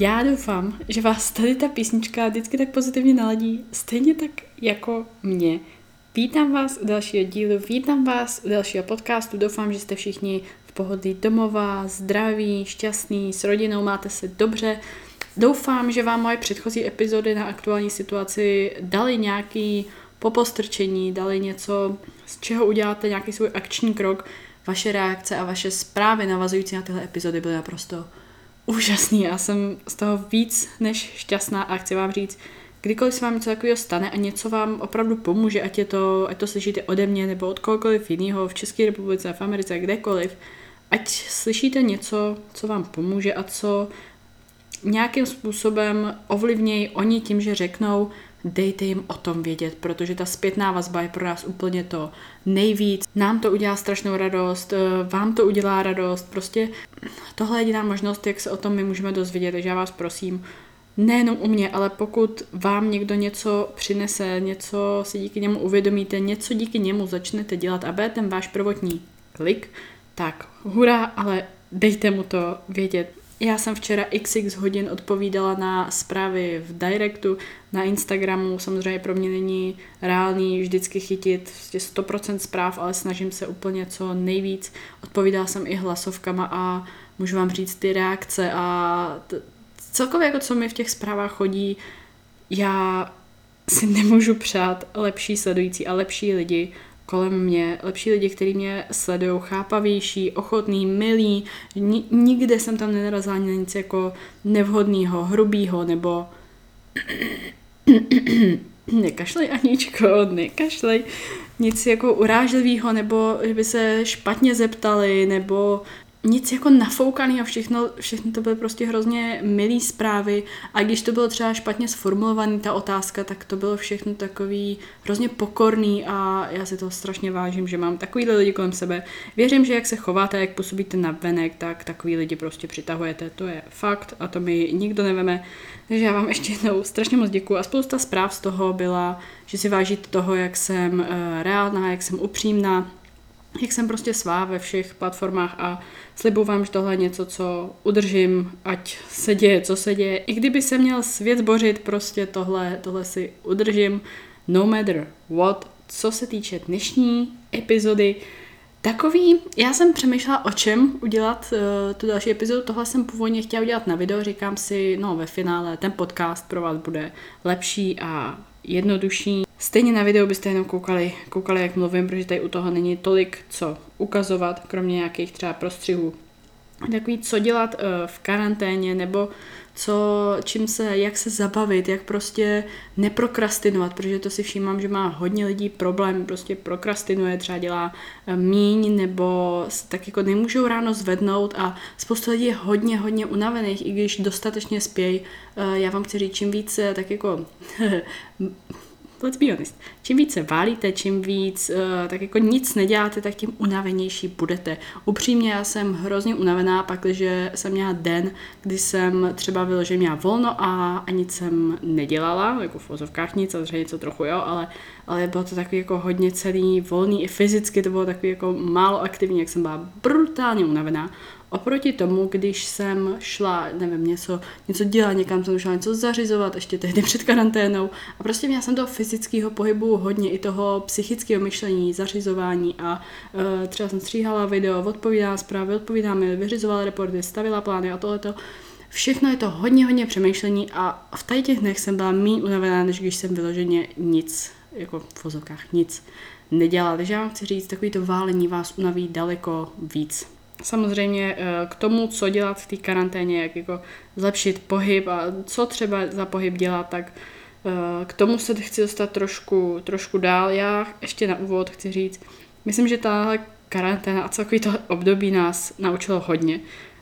Já doufám, že vás tady ta písnička vždycky tak pozitivně naladí, stejně tak jako mě. Vítám vás u dalšího dílu, vítám vás u dalšího podcastu, doufám, že jste všichni v pohodlí domova, zdraví, šťastný, s rodinou, máte se dobře. Doufám, že vám moje předchozí epizody na aktuální situaci dali nějaký popostrčení, dali něco, z čeho uděláte nějaký svůj akční krok, vaše reakce a vaše zprávy navazující na tyhle epizody byly naprosto úžasný. Já jsem z toho víc než šťastná a chci vám říct, kdykoliv se vám něco takového stane a něco vám opravdu pomůže, ať, je to, ať to slyšíte ode mě nebo od kohokoliv jiného v České republice, v Americe, kdekoliv, ať slyšíte něco, co vám pomůže a co nějakým způsobem ovlivnějí oni tím, že řeknou, dejte jim o tom vědět, protože ta zpětná vazba je pro nás úplně to nejvíc. Nám to udělá strašnou radost, eh, vám to udělá radost, prostě tohle je jediná možnost, jak se o tom my můžeme dozvědět, takže já vás prosím, nejenom u mě, ale pokud vám někdo něco přinese, něco si díky němu uvědomíte, něco díky němu začnete dělat a bude ten váš prvotní klik, tak hurá, ale dejte mu to vědět. Já jsem včera xx hodin odpovídala na zprávy v Directu, na Instagramu. Samozřejmě pro mě není reálný vždycky chytit 100% prostě zpráv, ale snažím se úplně co nejvíc. Odpovídala jsem i hlasovkama a můžu vám říct ty reakce a t- celkově jako co mi v těch zprávách chodí, já si nemůžu přát lepší sledující a lepší lidi, kolem mě, lepší lidi, kteří mě sledují, chápavější, ochotný, milý. Ni- nikde jsem tam nenarazila na nic jako nevhodného, hrubýho nebo nekašlej Aničko, nekašlej, nic jako urážlivého, nebo že by se špatně zeptali, nebo nic jako nafoukaný a všechno, všechno to byly prostě hrozně milý zprávy a když to bylo třeba špatně sformulovaný ta otázka, tak to bylo všechno takový hrozně pokorný a já si to strašně vážím, že mám takovýhle lidi kolem sebe. Věřím, že jak se chováte, jak působíte na venek, tak takový lidi prostě přitahujete, to je fakt a to mi nikdo neveme. Takže já vám ještě jednou strašně moc děkuji a spousta zpráv z toho byla, že si vážíte toho, jak jsem uh, reálná, jak jsem upřímná, jak jsem prostě svá ve všech platformách a slibuju vám, že tohle je něco, co udržím, ať se děje, co se děje. I kdyby se měl svět bořit, prostě tohle, tohle si udržím no matter what. Co se týče dnešní epizody, Takový, já jsem přemýšlela o čem udělat uh, tu další epizodu, tohle jsem původně chtěla udělat na video, říkám si, no ve finále ten podcast pro vás bude lepší a jednodušší. Stejně na video byste jenom koukali, koukali, jak mluvím, protože tady u toho není tolik co ukazovat, kromě nějakých třeba prostřihů. Takový, co dělat uh, v karanténě, nebo co, čím se, jak se zabavit, jak prostě neprokrastinovat, protože to si všímám, že má hodně lidí problém, prostě prokrastinuje, třeba dělá eh, míň, nebo tak jako nemůžou ráno zvednout a spousta lidí je hodně, hodně unavených, i když dostatečně spějí. Eh, já vám chci říct, čím více tak jako let's be honest, čím více válíte, čím víc uh, tak jako nic neděláte, tak tím unavenější budete. Upřímně já jsem hrozně unavená, pakliže jsem měla den, kdy jsem třeba vyloženě měla volno a, a nic jsem nedělala, jako v vozovkách nic, a něco trochu jo, ale, ale bylo to takový jako hodně celý volný, i fyzicky to bylo takový jako málo aktivní, jak jsem byla brutálně unavená. Oproti tomu, když jsem šla, nevím, něco, něco dělat, někam jsem šla něco zařizovat, ještě tehdy před karanténou a prostě měla jsem toho fyzického pohybu hodně i toho psychického myšlení, zařizování a uh, třeba jsem stříhala video, odpovídala zprávy, odpovídám, vyřizovala reporty, stavila plány a tohleto. Všechno je to hodně, hodně přemýšlení a v tady těch dnech jsem byla méně unavená, než když jsem vyloženě nic, jako v vozovkách nic nedělala. Takže já vám chci říct, takový to válení vás unaví daleko víc. Samozřejmě eh, k tomu, co dělat v té karanténě, jak jako zlepšit pohyb a co třeba za pohyb dělat, tak eh, k tomu se chci dostat trošku, trošku dál. Já ještě na úvod chci říct, myslím, že tahle karanténa a celkový to období nás naučilo hodně.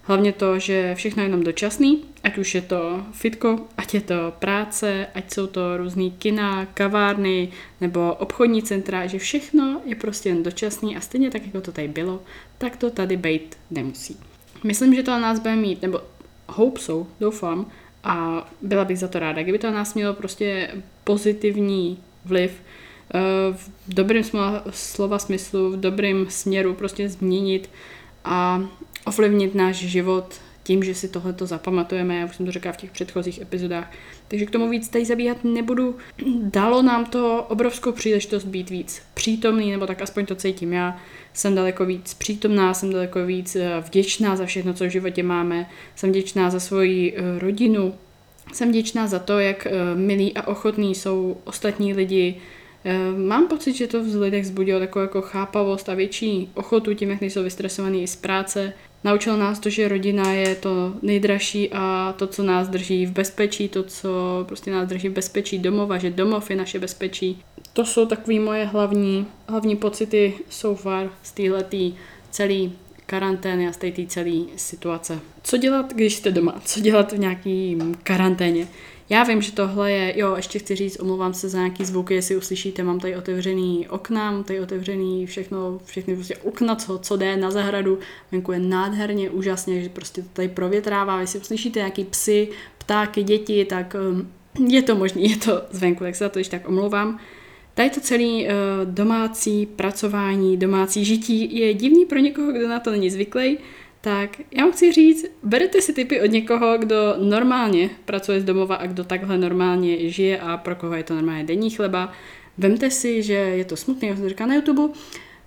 Hlavně to, že všechno je jenom dočasný, ať už je to fitko, ať je to práce, ať jsou to různý kina, kavárny nebo obchodní centra, že všechno je prostě jen dočasný a stejně tak, jako to tady bylo, tak to tady být nemusí. Myslím, že to na nás bude mít, nebo hope so, doufám, a byla bych za to ráda, kdyby to na nás mělo prostě pozitivní vliv, eh, v dobrém slova smyslu, v dobrém směru prostě změnit a ovlivnit náš život tím, že si tohleto zapamatujeme, já už jsem to řekla v těch předchozích epizodách. Takže k tomu víc tady zabíhat nebudu. Dalo nám to obrovskou příležitost být víc přítomný, nebo tak aspoň to cítím já. Jsem daleko víc přítomná, jsem daleko víc eh, vděčná za všechno, co v životě máme. Jsem vděčná za svoji eh, rodinu, jsem vděčná za to, jak milí a ochotní jsou ostatní lidi, Mám pocit, že to v lidech zbudilo takovou jako chápavost a větší ochotu tím, jak nejsou vystresovaný i z práce. Naučil nás to, že rodina je to nejdražší a to, co nás drží v bezpečí, to, co prostě nás drží v bezpečí domova, že domov je naše bezpečí. To jsou takové moje hlavní, hlavní pocity so far z téhletý celý karantény a z té celé situace. Co dělat, když jste doma? Co dělat v nějaký karanténě? Já vím, že tohle je, jo, ještě chci říct, omlouvám se za nějaký zvuky, jestli uslyšíte, mám tady otevřený okna, mám tady otevřený všechno, všechny prostě okna, co, co jde na zahradu, venku je nádherně, úžasně, že prostě to tady provětrává, jestli uslyšíte nějaký psy, ptáky, děti, tak um, je to možné, je to zvenku, tak se za to ještě tak omlouvám. Tady to celé uh, domácí pracování, domácí žití je divný pro někoho, kdo na to není zvyklý, tak já vám chci říct, berete si typy od někoho, kdo normálně pracuje z domova a kdo takhle normálně žije a pro koho je to normálně denní chleba. Vemte si, že je to smutný, jak jsem říká na YouTube,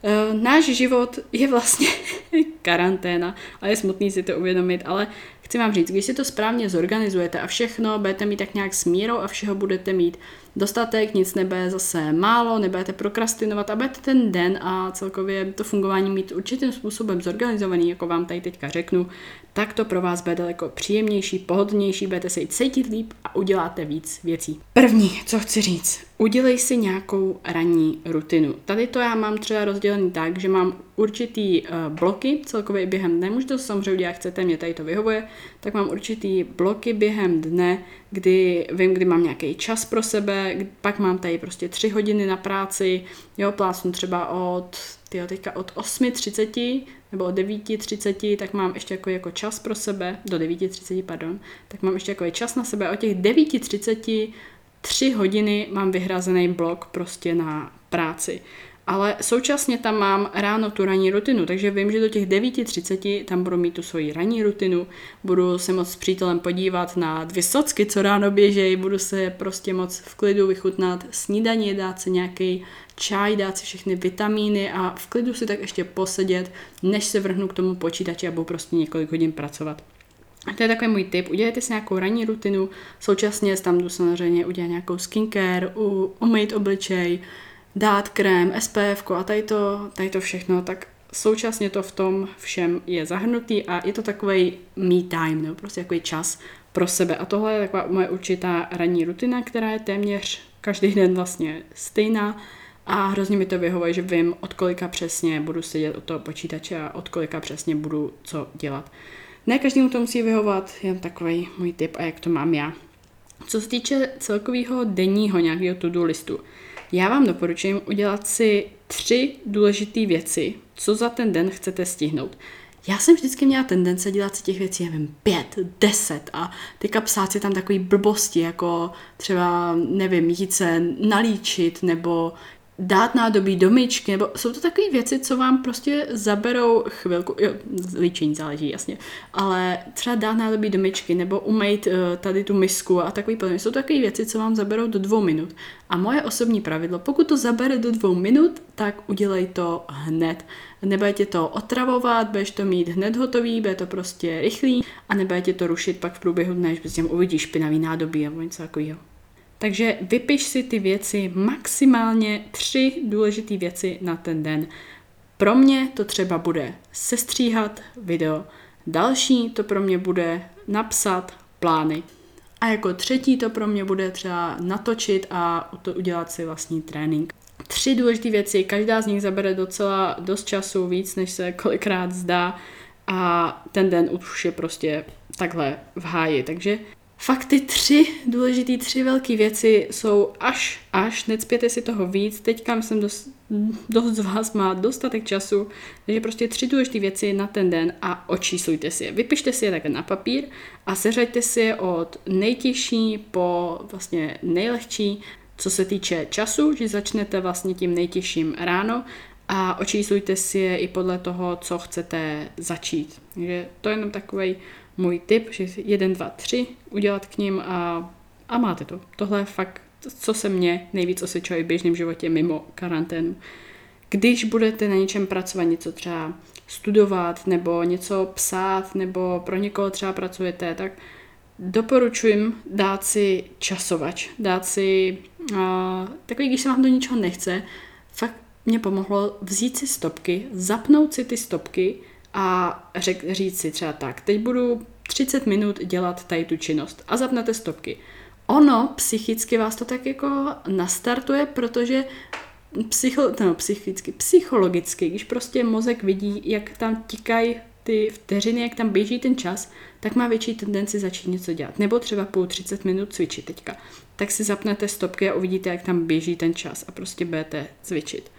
Uh, náš život je vlastně karanténa a je smutný si to uvědomit, ale chci vám říct, když si to správně zorganizujete a všechno budete mít tak nějak smírou a všeho budete mít dostatek, nic nebude zase málo, nebudete prokrastinovat a budete ten den a celkově to fungování mít určitým způsobem zorganizovaný, jako vám tady teďka řeknu, tak to pro vás bude daleko příjemnější, pohodlnější, budete se cítit líp a uděláte víc věcí. První, co chci říct, udělej si nějakou ranní rutinu. Tady to já mám třeba rozdělený tak, že mám určitý uh, bloky celkově během dne, můžete to samozřejmě udělat, chcete, mě tady to vyhovuje, tak mám určitý bloky během dne, kdy vím, kdy mám nějaký čas pro sebe, pak mám tady prostě tři hodiny na práci, jo, plásnu třeba od, tyjo, teďka od 8.30 nebo od 9.30, tak mám ještě jako, jako čas pro sebe, do 9.30, pardon, tak mám ještě jako čas na sebe, od těch 9.30 tři hodiny mám vyhrazený blok prostě na práci ale současně tam mám ráno tu ranní rutinu, takže vím, že do těch 9.30 tam budu mít tu svoji ranní rutinu, budu se moc s přítelem podívat na dvě socky, co ráno běžejí, budu se prostě moc v klidu vychutnat snídaní, dát si nějaký čaj, dát si všechny vitamíny a v klidu si tak ještě posedět, než se vrhnu k tomu počítači a budu prostě několik hodin pracovat. A to je takový můj tip. Udělejte si nějakou ranní rutinu, současně tam jdu samozřejmě udělat nějakou skincare, umýt obličej, dát krém, SPF a tady to, tady to všechno, tak současně to v tom všem je zahrnutý a je to takový me time, nebo prostě takový čas pro sebe. A tohle je taková moje určitá ranní rutina, která je téměř každý den vlastně stejná a hrozně mi to vyhovuje, že vím, od kolika přesně budu sedět u toho počítače a od kolika přesně budu co dělat. Ne každému to musí vyhovovat, jen takový můj tip a jak to mám já. Co se týče celkového denního nějakého to-do listu, já vám doporučím udělat si tři důležité věci, co za ten den chcete stihnout. Já jsem vždycky měla tendence dělat si těch věcí, nevím, pět, deset a teďka psát si tam takový blbosti, jako třeba, nevím, jít se nalíčit nebo dát nádobí do myčky, nebo jsou to takové věci, co vám prostě zaberou chvilku, jo, líčení záleží, jasně, ale třeba dát nádobí do myčky, nebo umýt uh, tady tu misku a takový podobně. Jsou to takové věci, co vám zaberou do dvou minut. A moje osobní pravidlo, pokud to zabere do dvou minut, tak udělej to hned. Nebudete to otravovat, budeš to mít hned hotový, bude to prostě rychlý a nebudete to rušit pak v průběhu dne, že prostě uvidíš špinavý nádobí nebo něco takového. Takže vypiš si ty věci, maximálně tři důležité věci na ten den. Pro mě to třeba bude sestříhat video, další to pro mě bude napsat plány. A jako třetí to pro mě bude třeba natočit a to udělat si vlastní trénink. Tři důležité věci, každá z nich zabere docela dost času, víc než se kolikrát zdá a ten den už je prostě takhle v háji. Takže Fakt ty tři důležité, tři velké věci jsou až, až, necpěte si toho víc, teďka myslím, dost, dost z vás má dostatek času, takže prostě tři důležité věci na ten den a očíslujte si je. Vypište si je takhle na papír a seřaďte si je od nejtěžší po vlastně nejlehčí, co se týče času, že začnete vlastně tím nejtěžším ráno a očíslujte si je i podle toho, co chcete začít. Takže to je jenom takový můj tip, že jeden, dva, tři udělat k ním a, a máte to. Tohle je fakt, co se mě nejvíc osvědčuje v běžném životě mimo karanténu. Když budete na něčem pracovat, něco třeba studovat nebo něco psát nebo pro někoho třeba pracujete, tak doporučuji dát si časovač, dát si uh, takový, když se vám do ničeho nechce, fakt mě pomohlo vzít si stopky, zapnout si ty stopky a řek, říct si třeba tak, teď budu 30 minut dělat tady tu činnost a zapnete stopky. Ono psychicky vás to tak jako nastartuje, protože psycho, no, psychicky, psychologicky, když prostě mozek vidí, jak tam tikají ty vteřiny, jak tam běží ten čas, tak má větší tendenci začít něco dělat. Nebo třeba půl 30 minut cvičit teďka. Tak si zapnete stopky a uvidíte, jak tam běží ten čas a prostě budete cvičit.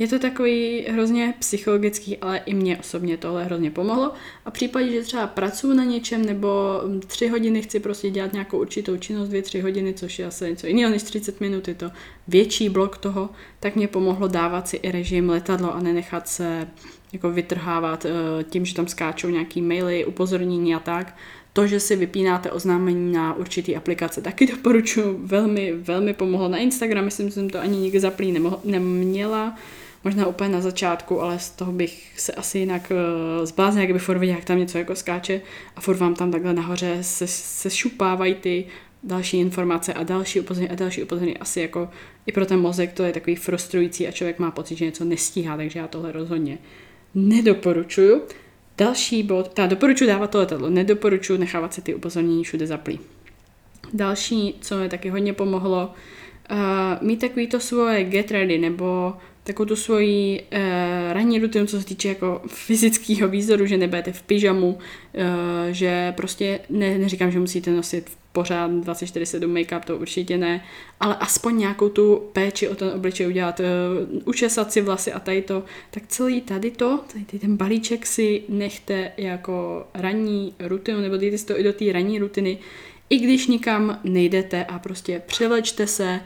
Je to takový hrozně psychologický, ale i mě osobně tohle hrozně pomohlo. A v případě, že třeba pracuji na něčem nebo tři hodiny chci prostě dělat nějakou určitou činnost, dvě, tři hodiny, což je asi něco jiného než 30 minut, je to větší blok toho, tak mě pomohlo dávat si i režim letadlo a nenechat se jako vytrhávat eh, tím, že tam skáčou nějaký maily, upozornění a tak. To, že si vypínáte oznámení na určitý aplikace, taky doporučuji, velmi, velmi pomohlo. Na Instagram myslím, že jsem to ani nikdy zaplý neměla, možná úplně na začátku, ale z toho bych se asi jinak uh, jak by furt viděl, jak tam něco jako skáče a furt vám tam takhle nahoře se, se šupávají ty další informace a další upozornění a další upozornění. Asi jako i pro ten mozek to je takový frustrující a člověk má pocit, že něco nestíhá, takže já tohle rozhodně nedoporučuju. Další bod, teda doporučuji dávat to letadlo, nedoporučuji nechávat se ty upozornění všude zaplý. Další, co mi taky hodně pomohlo, uh, mít takový to svoje get ready, nebo takovou tu svoji uh, ranní rutinu, co se týče jako fyzického výzoru, že nebudete v pyžamu, uh, že prostě ne, neříkám, že musíte nosit pořád 24-7 make-up, to určitě ne, ale aspoň nějakou tu péči o ten obličej udělat, uh, učesat si vlasy a tady to, tak celý tady to, tady ten balíček si nechte jako ranní rutinu, nebo dejte si to i do té ranní rutiny, i když nikam nejdete a prostě přilečte se,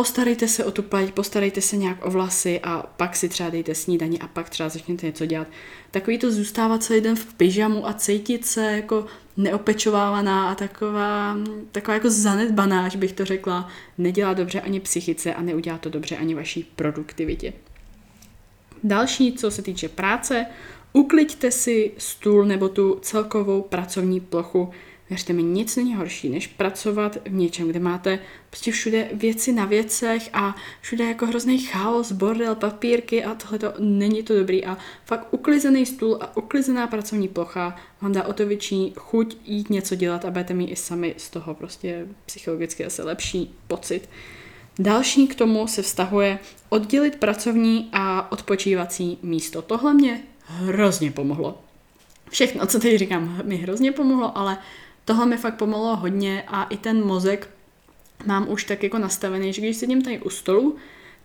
postarejte se o tu pleť, postarejte se nějak o vlasy a pak si třeba dejte snídaní a pak třeba začněte něco dělat. Takový to zůstávat celý den v pyžamu a cítit se jako neopečovávaná a taková, taková jako zanedbaná, až bych to řekla, nedělá dobře ani psychice a neudělá to dobře ani vaší produktivitě. Další, co se týče práce, ukliďte si stůl nebo tu celkovou pracovní plochu Věřte mi, nic není horší, než pracovat v něčem, kde máte prostě všude věci na věcech a všude jako hrozný chaos, bordel, papírky a tohle to není to dobrý a fakt uklizený stůl a uklizená pracovní plocha vám dá o to větší chuť jít něco dělat a budete mít i sami z toho prostě psychologicky asi lepší pocit. Další k tomu se vztahuje oddělit pracovní a odpočívací místo. Tohle mě hrozně pomohlo. Všechno, co teď říkám, mi hrozně pomohlo, ale tohle mi fakt pomohlo hodně a i ten mozek mám už tak jako nastavený, že když sedím tady u stolu,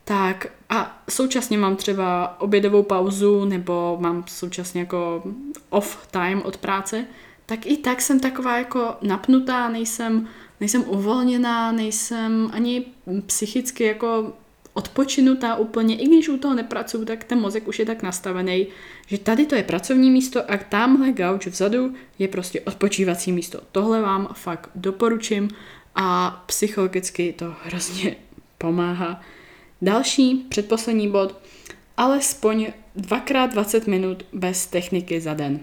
tak a současně mám třeba obědovou pauzu nebo mám současně jako off time od práce, tak i tak jsem taková jako napnutá, nejsem, nejsem uvolněná, nejsem ani psychicky jako odpočinutá úplně, i když u toho nepracuju, tak ten mozek už je tak nastavený, že tady to je pracovní místo a tamhle gauč vzadu je prostě odpočívací místo. Tohle vám fakt doporučím a psychologicky to hrozně pomáhá. Další, předposlední bod, alespoň dvakrát 20 minut bez techniky za den.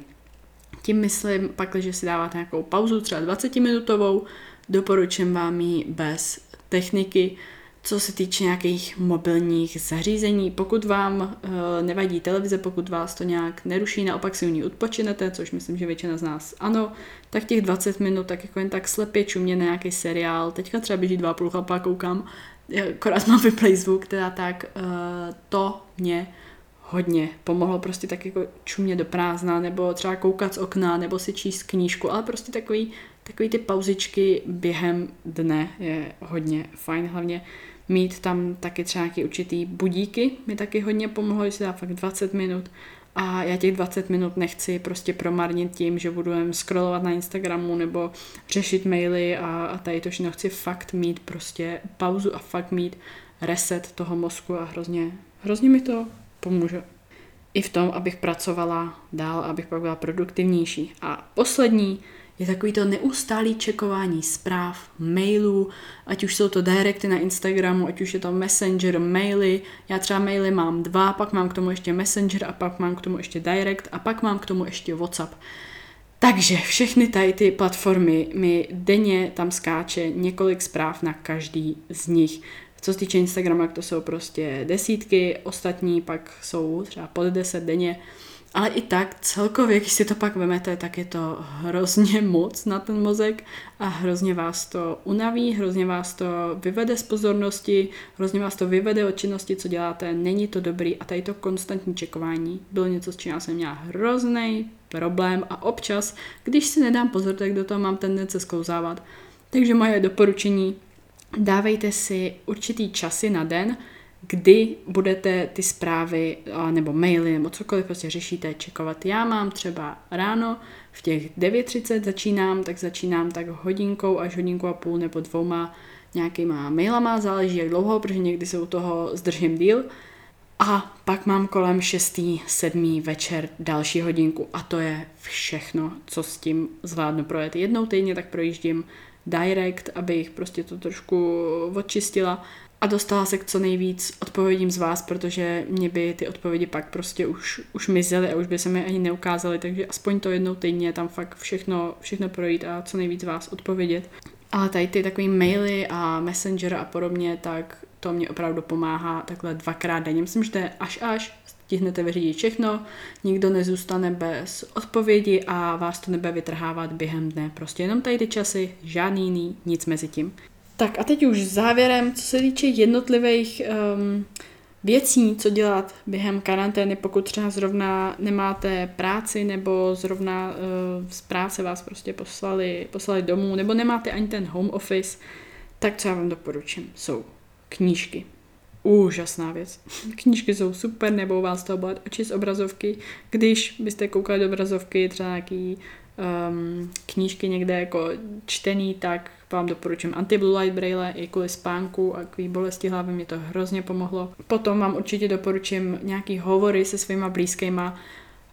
Tím myslím, pak, že si dáváte nějakou pauzu, třeba 20 minutovou, doporučím vám ji bez techniky, co se týče nějakých mobilních zařízení. Pokud vám uh, nevadí televize, pokud vás to nějak neruší, naopak si u ní odpočinete, což myslím, že většina z nás ano, tak těch 20 minut tak jako jen tak slepě čumě na nějaký seriál. Teďka třeba běží dva půl chlapa, koukám, akorát mám vyplay zvuk, teda tak uh, to mě hodně pomohlo prostě tak jako čumě do prázdna, nebo třeba koukat z okna, nebo si číst knížku, ale prostě takový, takový ty pauzičky během dne je hodně fajn, hlavně mít tam taky třeba nějaký určitý budíky, mi taky hodně pomohlo, že si dá fakt 20 minut a já těch 20 minut nechci prostě promarnit tím, že budu jen scrollovat na Instagramu nebo řešit maily a, a tady to všechno chci fakt mít prostě pauzu a fakt mít reset toho mozku a hrozně, hrozně mi to pomůže. I v tom, abych pracovala dál, abych pak byla produktivnější. A poslední je takový to neustálý čekování zpráv, mailů, ať už jsou to directy na Instagramu, ať už je to Messenger, maily. Já třeba maily mám dva, pak mám k tomu ještě Messenger a pak mám k tomu ještě direct a pak mám k tomu ještě WhatsApp. Takže všechny tady ty platformy mi denně tam skáče několik zpráv na každý z nich. Co se týče Instagramu, to jsou prostě desítky, ostatní pak jsou třeba pod deset denně. Ale i tak celkově, když si to pak vemete, tak je to hrozně moc na ten mozek a hrozně vás to unaví, hrozně vás to vyvede z pozornosti, hrozně vás to vyvede od činnosti, co děláte, není to dobrý a tady to konstantní čekování bylo něco, s čím já jsem měla hrozný problém a občas, když si nedám pozor, tak do toho mám tendence sklouzávat. Takže moje doporučení, dávejte si určitý časy na den, kdy budete ty zprávy nebo maily nebo cokoliv prostě řešíte, čekovat. Já mám třeba ráno v těch 9.30 začínám, tak začínám tak hodinkou až hodinku a půl nebo dvouma nějakýma mailama, záleží jak dlouho, protože někdy se u toho zdržím díl. A pak mám kolem 6. 7. večer další hodinku a to je všechno, co s tím zvládnu projet. Jednou týdně tak projíždím direct, abych prostě to trošku odčistila a dostala se k co nejvíc odpovědím z vás, protože mě by ty odpovědi pak prostě už, už mizely a už by se mi ani neukázaly, takže aspoň to jednou týdně tam fakt všechno, všechno projít a co nejvíc vás odpovědět. Ale tady ty takové maily a messenger a podobně, tak to mě opravdu pomáhá takhle dvakrát denně. Myslím, že to je až až, stihnete vyřídit všechno, nikdo nezůstane bez odpovědi a vás to nebude vytrhávat během dne. Prostě jenom tady ty časy, žádný jiný, nic mezi tím. Tak a teď už závěrem, co se týče jednotlivých um, věcí, co dělat během karantény, pokud třeba zrovna nemáte práci nebo zrovna uh, z práce vás prostě poslali, poslali domů nebo nemáte ani ten home office, tak co já vám doporučím, jsou knížky. Úžasná věc. Knížky jsou super, nebo vás to oči z obrazovky. Když byste koukali do obrazovky, třeba nějaký um, knížky někde jako čtený, tak vám doporučím anti-blue light braille i kvůli spánku a kvůli bolesti hlavy, mě to hrozně pomohlo. Potom vám určitě doporučím nějaký hovory se svýma blízkýma,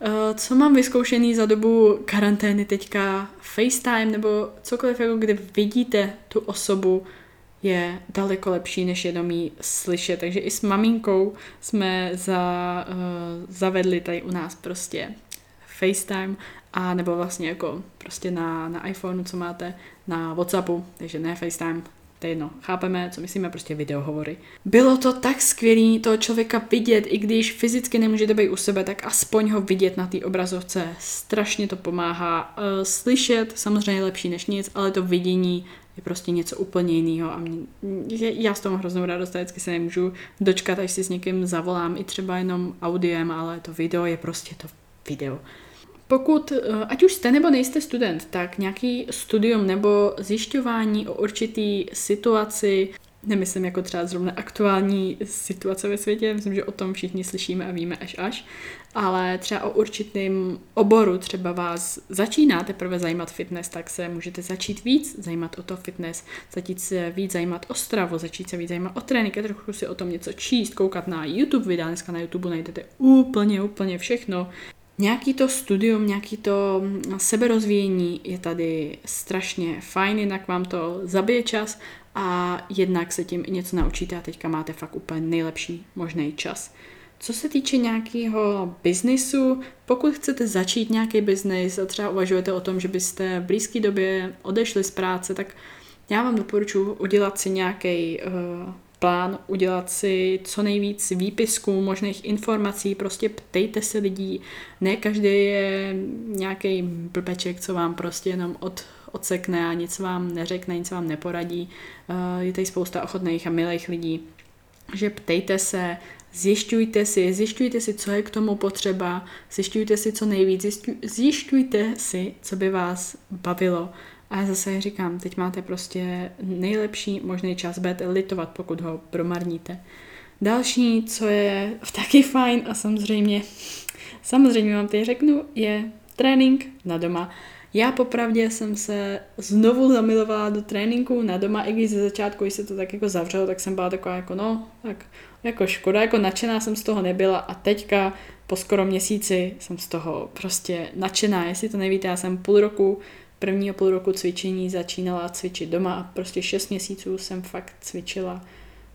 Uh, co mám vyzkoušený za dobu karantény teďka, FaceTime nebo cokoliv, jako kde vidíte tu osobu, je daleko lepší, než jenom jí slyšet. Takže i s maminkou jsme za, uh, zavedli tady u nás prostě FaceTime a nebo vlastně jako prostě na, na iPhoneu, co máte, na Whatsappu, takže ne FaceTime, to je jedno, chápeme, co myslíme, prostě videohovory. Bylo to tak skvělé toho člověka vidět, i když fyzicky nemůžete být u sebe, tak aspoň ho vidět na té obrazovce. Strašně to pomáhá. Uh, slyšet, samozřejmě lepší než nic, ale to vidění je prostě něco úplně jiného a mě, já s tomu hroznou radost, vždycky se nemůžu dočkat, až si s někým zavolám, i třeba jenom audiem, ale to video je prostě to video. Pokud, eh, ať už jste nebo nejste student, tak nějaký studium nebo zjišťování o určitý situaci, nemyslím jako třeba zrovna aktuální situace ve světě, myslím, že o tom všichni slyšíme a víme až až, ale třeba o určitém oboru třeba vás začíná teprve zajímat fitness, tak se můžete začít víc zajímat o to fitness, začít se víc zajímat o stravu, začít se víc zajímat o trénink, trochu si o tom něco číst, koukat na YouTube videa, dneska na YouTube najdete úplně, úplně všechno. Nějaký to studium, nějaký to seberozvíjení je tady strašně fajn, jinak vám to zabije čas a jednak se tím i něco naučíte a teďka máte fakt úplně nejlepší možný čas. Co se týče nějakého biznisu, pokud chcete začít nějaký biznis a třeba uvažujete o tom, že byste v blízké době odešli z práce, tak já vám doporučuji udělat si nějaký uh, plán, udělat si co nejvíc výpisků, možných informací, prostě ptejte se lidí, ne každý je nějaký blbeček, co vám prostě jenom od, odsekne a nic vám neřekne, nic vám neporadí. Uh, je tady spousta ochotných a milých lidí, že ptejte se, Zjišťujte si, zjišťujte si, co je k tomu potřeba, zjišťujte si co nejvíc, zjišťujte si, co by vás bavilo. A já zase říkám, teď máte prostě nejlepší možný čas, budete litovat, pokud ho promarníte. Další, co je taky fajn a samozřejmě, samozřejmě vám teď řeknu, je trénink na doma. Já popravdě jsem se znovu zamilovala do tréninku na doma, i když ze začátku, když se to tak jako zavřelo, tak jsem byla taková jako no, tak jako škoda, jako nadšená jsem z toho nebyla a teďka po skoro měsíci jsem z toho prostě nadšená. Jestli to nevíte, já jsem půl roku prvního půl roku cvičení začínala cvičit doma a prostě 6 měsíců jsem fakt cvičila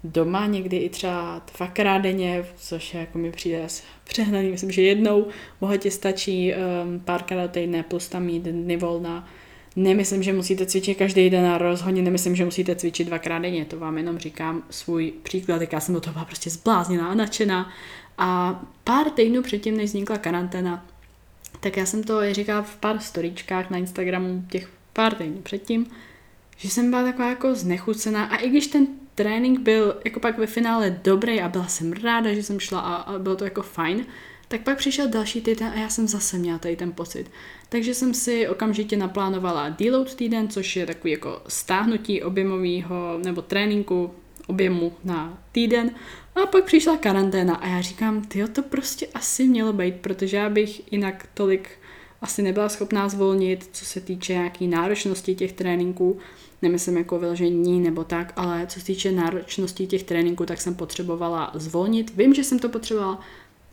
doma, někdy i třeba dvakrát denně, což je, jako mi přijde přehnaný. Myslím, že jednou bohatě stačí um, párkrát týdne plus tam mít dny volna. Nemyslím, že musíte cvičit každý den a rozhodně nemyslím, že musíte cvičit dvakrát denně. To vám jenom říkám svůj příklad, jak já jsem do toho byla prostě zblázněná a nadšená. A pár týdnů předtím, než vznikla karanténa, tak já jsem to říkala v pár storíčkách na Instagramu těch pár týdnů předtím, že jsem byla taková jako znechucená a i když ten trénink byl jako pak ve finále dobrý a byla jsem ráda, že jsem šla a, a bylo to jako fajn, tak pak přišel další týden a já jsem zase měla tady ten pocit. Takže jsem si okamžitě naplánovala deload týden, což je takový jako stáhnutí objemového nebo tréninku objemu na týden. A pak přišla karanténa a já říkám, ty to prostě asi mělo být, protože já bych jinak tolik asi nebyla schopná zvolnit, co se týče nějaký náročnosti těch tréninků nemyslím jako vyložení nebo tak, ale co se týče náročnosti těch tréninků, tak jsem potřebovala zvolnit. Vím, že jsem to potřebovala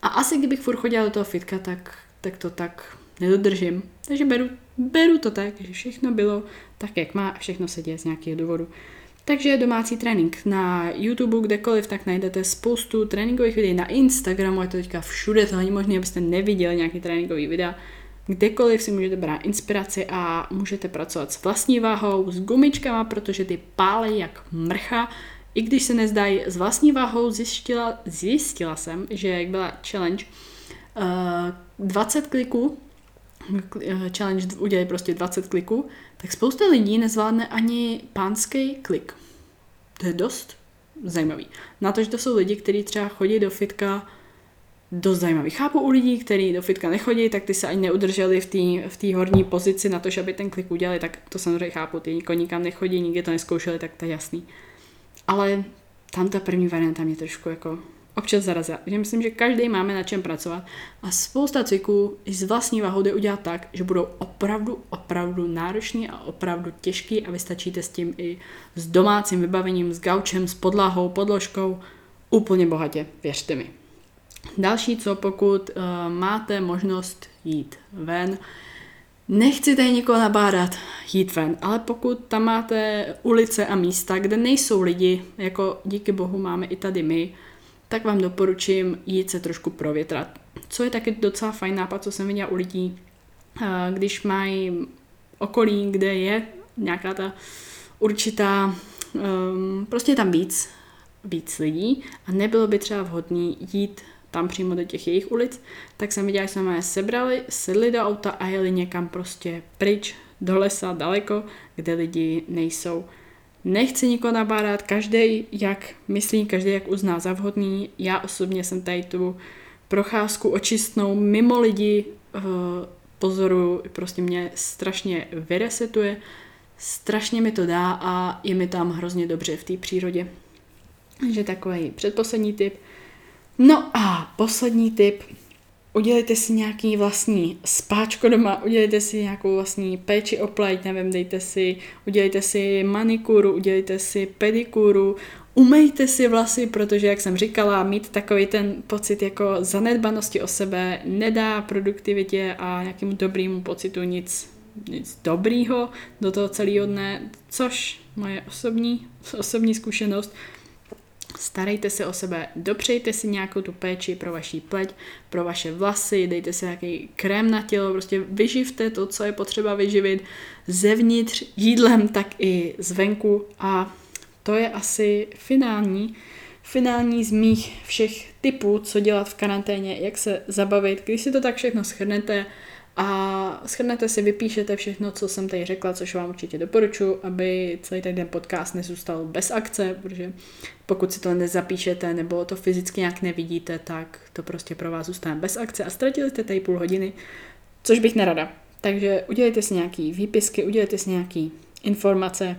a asi kdybych furt chodila do toho fitka, tak, tak to tak nedodržím. Takže beru, beru to tak, že všechno bylo tak, jak má a všechno se děje z nějakého důvodu. Takže domácí trénink na YouTube, kdekoliv, tak najdete spoustu tréninkových videí na Instagramu, je to teďka všude, to není možné, abyste neviděli nějaký tréninkový videa kdekoliv si můžete brát inspiraci a můžete pracovat s vlastní váhou, s gumičkama, protože ty pálej jak mrcha. I když se nezdají s vlastní váhou, zjistila, zjistila jsem, že jak byla challenge uh, eh, 20 kliků, eh, challenge udělej prostě 20 kliků, tak spousta lidí nezvládne ani pánský klik. To je dost zajímavý. Na to, že to jsou lidi, kteří třeba chodí do fitka dost zajímavý. Chápu u lidí, kteří do fitka nechodí, tak ty se ani neudrželi v té v horní pozici na to, že aby ten klik udělali, tak to samozřejmě chápu. Ty nikoho nikam nechodí, nikdy to neskoušeli, tak to je jasný. Ale tam ta první varianta mě trošku jako občas zarazila. Že myslím, že každý máme na čem pracovat a spousta cviků i z vlastní váhou jde udělat tak, že budou opravdu, opravdu náročný a opravdu těžký a vy stačíte s tím i s domácím vybavením, s gaučem, s podlahou, podložkou, úplně bohatě, věřte mi. Další, co pokud uh, máte možnost jít ven, nechci tady někoho nabádat jít ven, ale pokud tam máte ulice a místa, kde nejsou lidi, jako díky bohu máme i tady my, tak vám doporučím jít se trošku provětrat. Co je taky docela fajn nápad, co jsem viděla u lidí, když mají okolí, kde je nějaká ta určitá, um, prostě je tam víc, víc lidí a nebylo by třeba vhodné jít tam přímo do těch jejich ulic, tak jsem viděla, že jsme je sebrali, sedli do auta a jeli někam prostě pryč, do lesa, daleko, kde lidi nejsou. Nechci nikoho nabádat, každý jak myslí, každý jak uzná za vhodný. Já osobně jsem tady tu procházku očistnou mimo lidi uh, pozoru, prostě mě strašně vyresetuje, strašně mi to dá a je mi tam hrozně dobře v té přírodě. Takže takový předposlední tip – No a poslední tip. Udělejte si nějaký vlastní spáčko doma, udělejte si nějakou vlastní péči o pleť, nevím, dejte si, udělejte si manikuru, udělejte si pedikuru, umejte si vlasy, protože, jak jsem říkala, mít takový ten pocit jako zanedbanosti o sebe nedá produktivitě a nějakému dobrému pocitu nic, nic dobrýho do toho celého dne, což moje osobní, osobní zkušenost Starejte se o sebe, dopřejte si nějakou tu péči pro vaší pleť, pro vaše vlasy, dejte si nějaký krém na tělo, prostě vyživte to, co je potřeba vyživit zevnitř jídlem, tak i zvenku a to je asi finální, finální z mých všech typů, co dělat v karanténě, jak se zabavit. Když si to tak všechno schrnete, a schrnete si, vypíšete všechno, co jsem tady řekla, což vám určitě doporučuji, aby celý ten podcast nezůstal bez akce, protože pokud si to nezapíšete nebo to fyzicky nějak nevidíte, tak to prostě pro vás zůstane bez akce a ztratili jste tady půl hodiny, což bych nerada. Takže udělejte si nějaký výpisky, udělejte si nějaký informace.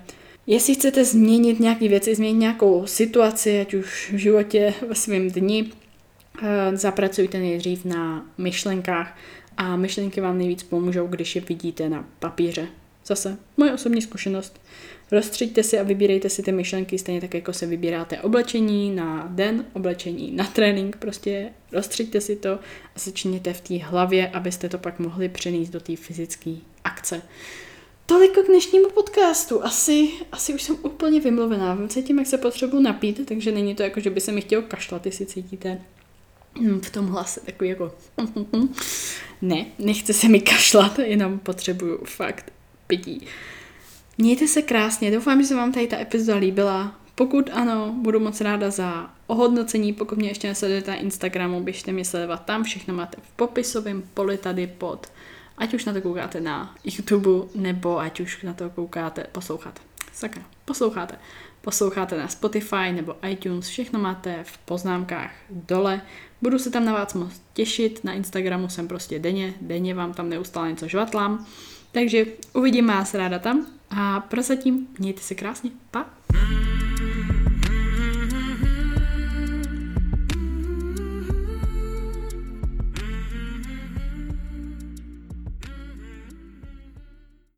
Jestli chcete změnit nějaké věci, změnit nějakou situaci, ať už v životě, ve svém dni, eh, zapracujte nejdřív na myšlenkách, a myšlenky vám nejvíc pomůžou, když je vidíte na papíře. Zase, moje osobní zkušenost. Rozstřiďte si a vybírejte si ty myšlenky stejně tak, jako se vybíráte oblečení na den, oblečení na trénink. Prostě rozstřiďte si to a začněte v té hlavě, abyste to pak mohli přenést do té fyzické akce. Toliko k dnešnímu podcastu. Asi, asi už jsem úplně vymluvená. Cítím, jak se potřebuji napít, takže není to jako, že by se mi chtěl kašlat, jestli cítíte hm, v tom hlase takový jako ne, nechce se mi kašlat, jenom potřebuju fakt pití. Mějte se krásně, doufám, že se vám tady ta epizoda líbila. Pokud ano, budu moc ráda za ohodnocení, pokud mě ještě nesledujete na Instagramu, běžte mě sledovat tam, všechno máte v popisovém poli tady pod, ať už na to koukáte na YouTube, nebo ať už na to koukáte, posloucháte. Sakra, posloucháte. Posloucháte na Spotify nebo iTunes, všechno máte v poznámkách dole. Budu se tam na vás moc těšit, na Instagramu jsem prostě denně, denně vám tam neustále něco žvatlám. Takže uvidím vás ráda tam a prozatím mějte se krásně. Pa!